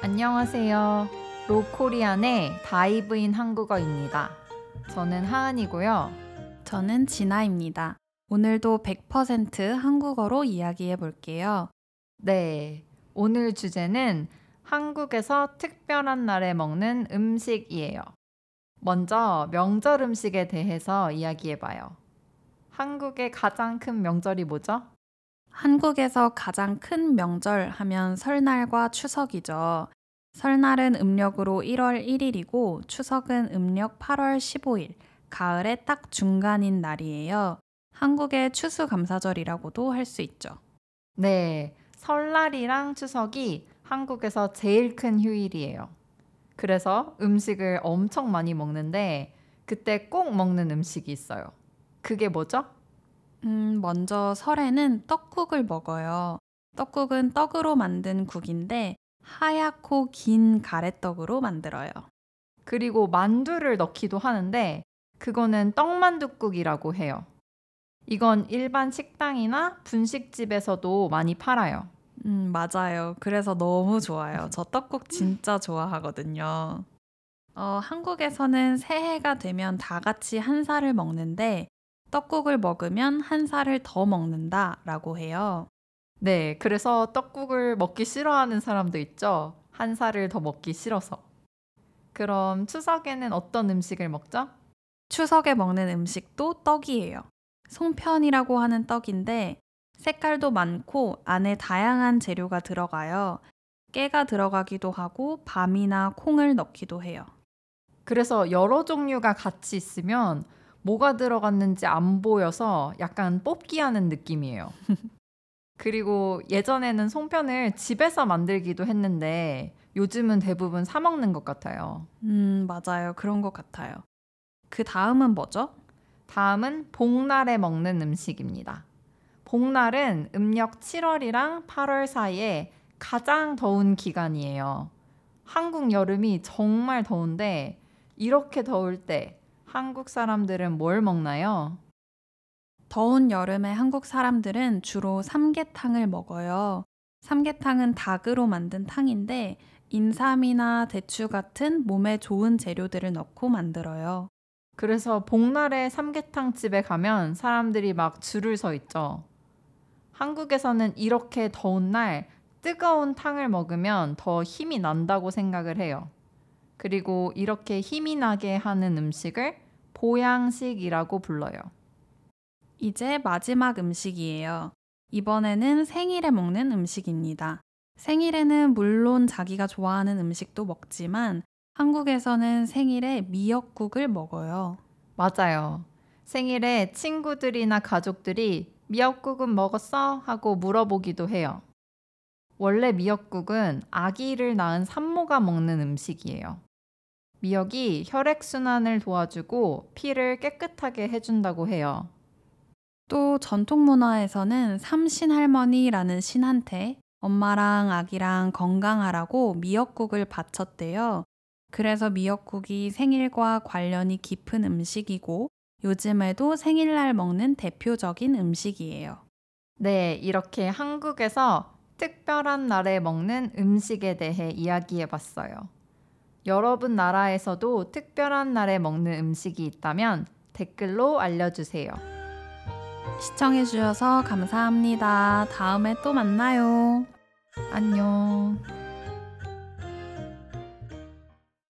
안녕하세요. 로코리안의 다이브인 한국어입니다. 저는 하은이고요. 저는 진아입니다. 오늘도 100% 한국어로 이야기해 볼게요. 네. 오늘 주제는 한국에서 특별한 날에 먹는 음식이에요. 먼저 명절 음식에 대해서 이야기해 봐요. 한국의 가장 큰 명절이 뭐죠? 한국에서 가장 큰 명절 하면 설날과 추석이죠. 설날은 음력으로 1월 1일이고 추석은 음력 8월 15일, 가을의 딱 중간인 날이에요. 한국의 추수감사절이라고도 할 수 있죠. 네. 설날이랑 추석이 한국에서 제일 큰 휴일이에요. 그래서 음식을 엄청 많이 먹는데 그때 꼭 먹는 음식이 있어요. 그게 뭐죠? 음, 먼저 설에는 떡국을 먹어요. 떡국은 떡으로 만든 국인데 하얗고 긴 가래떡으로 만들어요. 그리고 만두를 넣기도 하는데 그거는 떡만둣국이라고 해요. 이건 일반 식당이나 분식집에서도 많이 팔아요. 음, 맞아요. 그래서 너무 좋아요. 저 떡국 진짜 좋아하거든요. 어, 한국에서는 새해가 되면 다 같이 한 살을 먹는데 떡국을 먹으면 한 살을 더 먹는다 라고 해요. 네, 그래서 떡국을 먹기 싫어하는 사람도 있죠. 한 살을 더 먹기 싫어서. 그럼 추석에는 어떤 음식을 먹죠? 추석에 먹는 음식도 떡이에요. 송편이라고 하는 떡인데 색깔도 많고 안에 다양한 재료가 들어가요. 깨가 들어가기도 하고 밤이나 콩을 넣기도 해요. 그래서 여러 종류가 같이 있으면 뭐가 들어갔는지 안 보여서 약간 뽑기 하는 느낌이에요. 그리고 예전에는 송편을 집에서 만들기도 했는데 요즘은 대부분 사 먹는 것 같아요. 음, 맞아요. 그런 것 같아요. 그 다음은 뭐죠? 다음은 복날에 먹는 음식입니다. 복날은 음력 7월이랑 8월 사이에 가장 더운 기간이에요. 한국 여름이 정말 더운데 이렇게 더울 때 한국 사람들은 뭘 먹나요? 더운 여름에 한국 사람들은 주로 삼계탕을 먹어요. 삼계탕은 닭으로 만든 탕인데 인삼이나 대추 같은 몸에 좋은 재료들을 넣고 만들어요. 그래서 복날에 삼계탕 집에 가면 사람들이 막 줄을 서 있죠. 한국에서는 이렇게 더운 날 뜨거운 탕을 먹으면 더 힘이 난다고 생각을 해요. 그리고 이렇게 힘이 나게 하는 음식을 보양식이라고 불러요. 이제 마지막 음식이에요. 이번에는 생일에 먹는 음식입니다. 생일에는 물론 자기가 좋아하는 음식도 먹지만 한국에서는 생일에 미역국을 먹어요. 맞아요. 생일에 친구들이나 가족들이 미역국은 먹었어? 하고 물어보기도 해요. 원래 미역국은 아기를 낳은 산모가 먹는 음식이에요. 미역이 혈액순환을 도와주고 피를 깨끗하게 해준다고 해요. 또 전통 문화에서는 삼신 할머니라는 신한테 엄마랑 아기랑 건강하라고 미역국을 바쳤대요. 그래서 미역국이 생일과 관련이 깊은 음식이고 요즘에도 생일날 먹는 대표적인 음식이에요. 네, 이렇게 한국에서 특별한 날에 먹는 음식에 대해 이야기해 봤어요. 여러분 나라에서도 특별한 날에 먹는 음식이 있다면 댓글로 알려주세요. 시청해주셔서 감사합니다. 다음에 또 만나요. 안녕.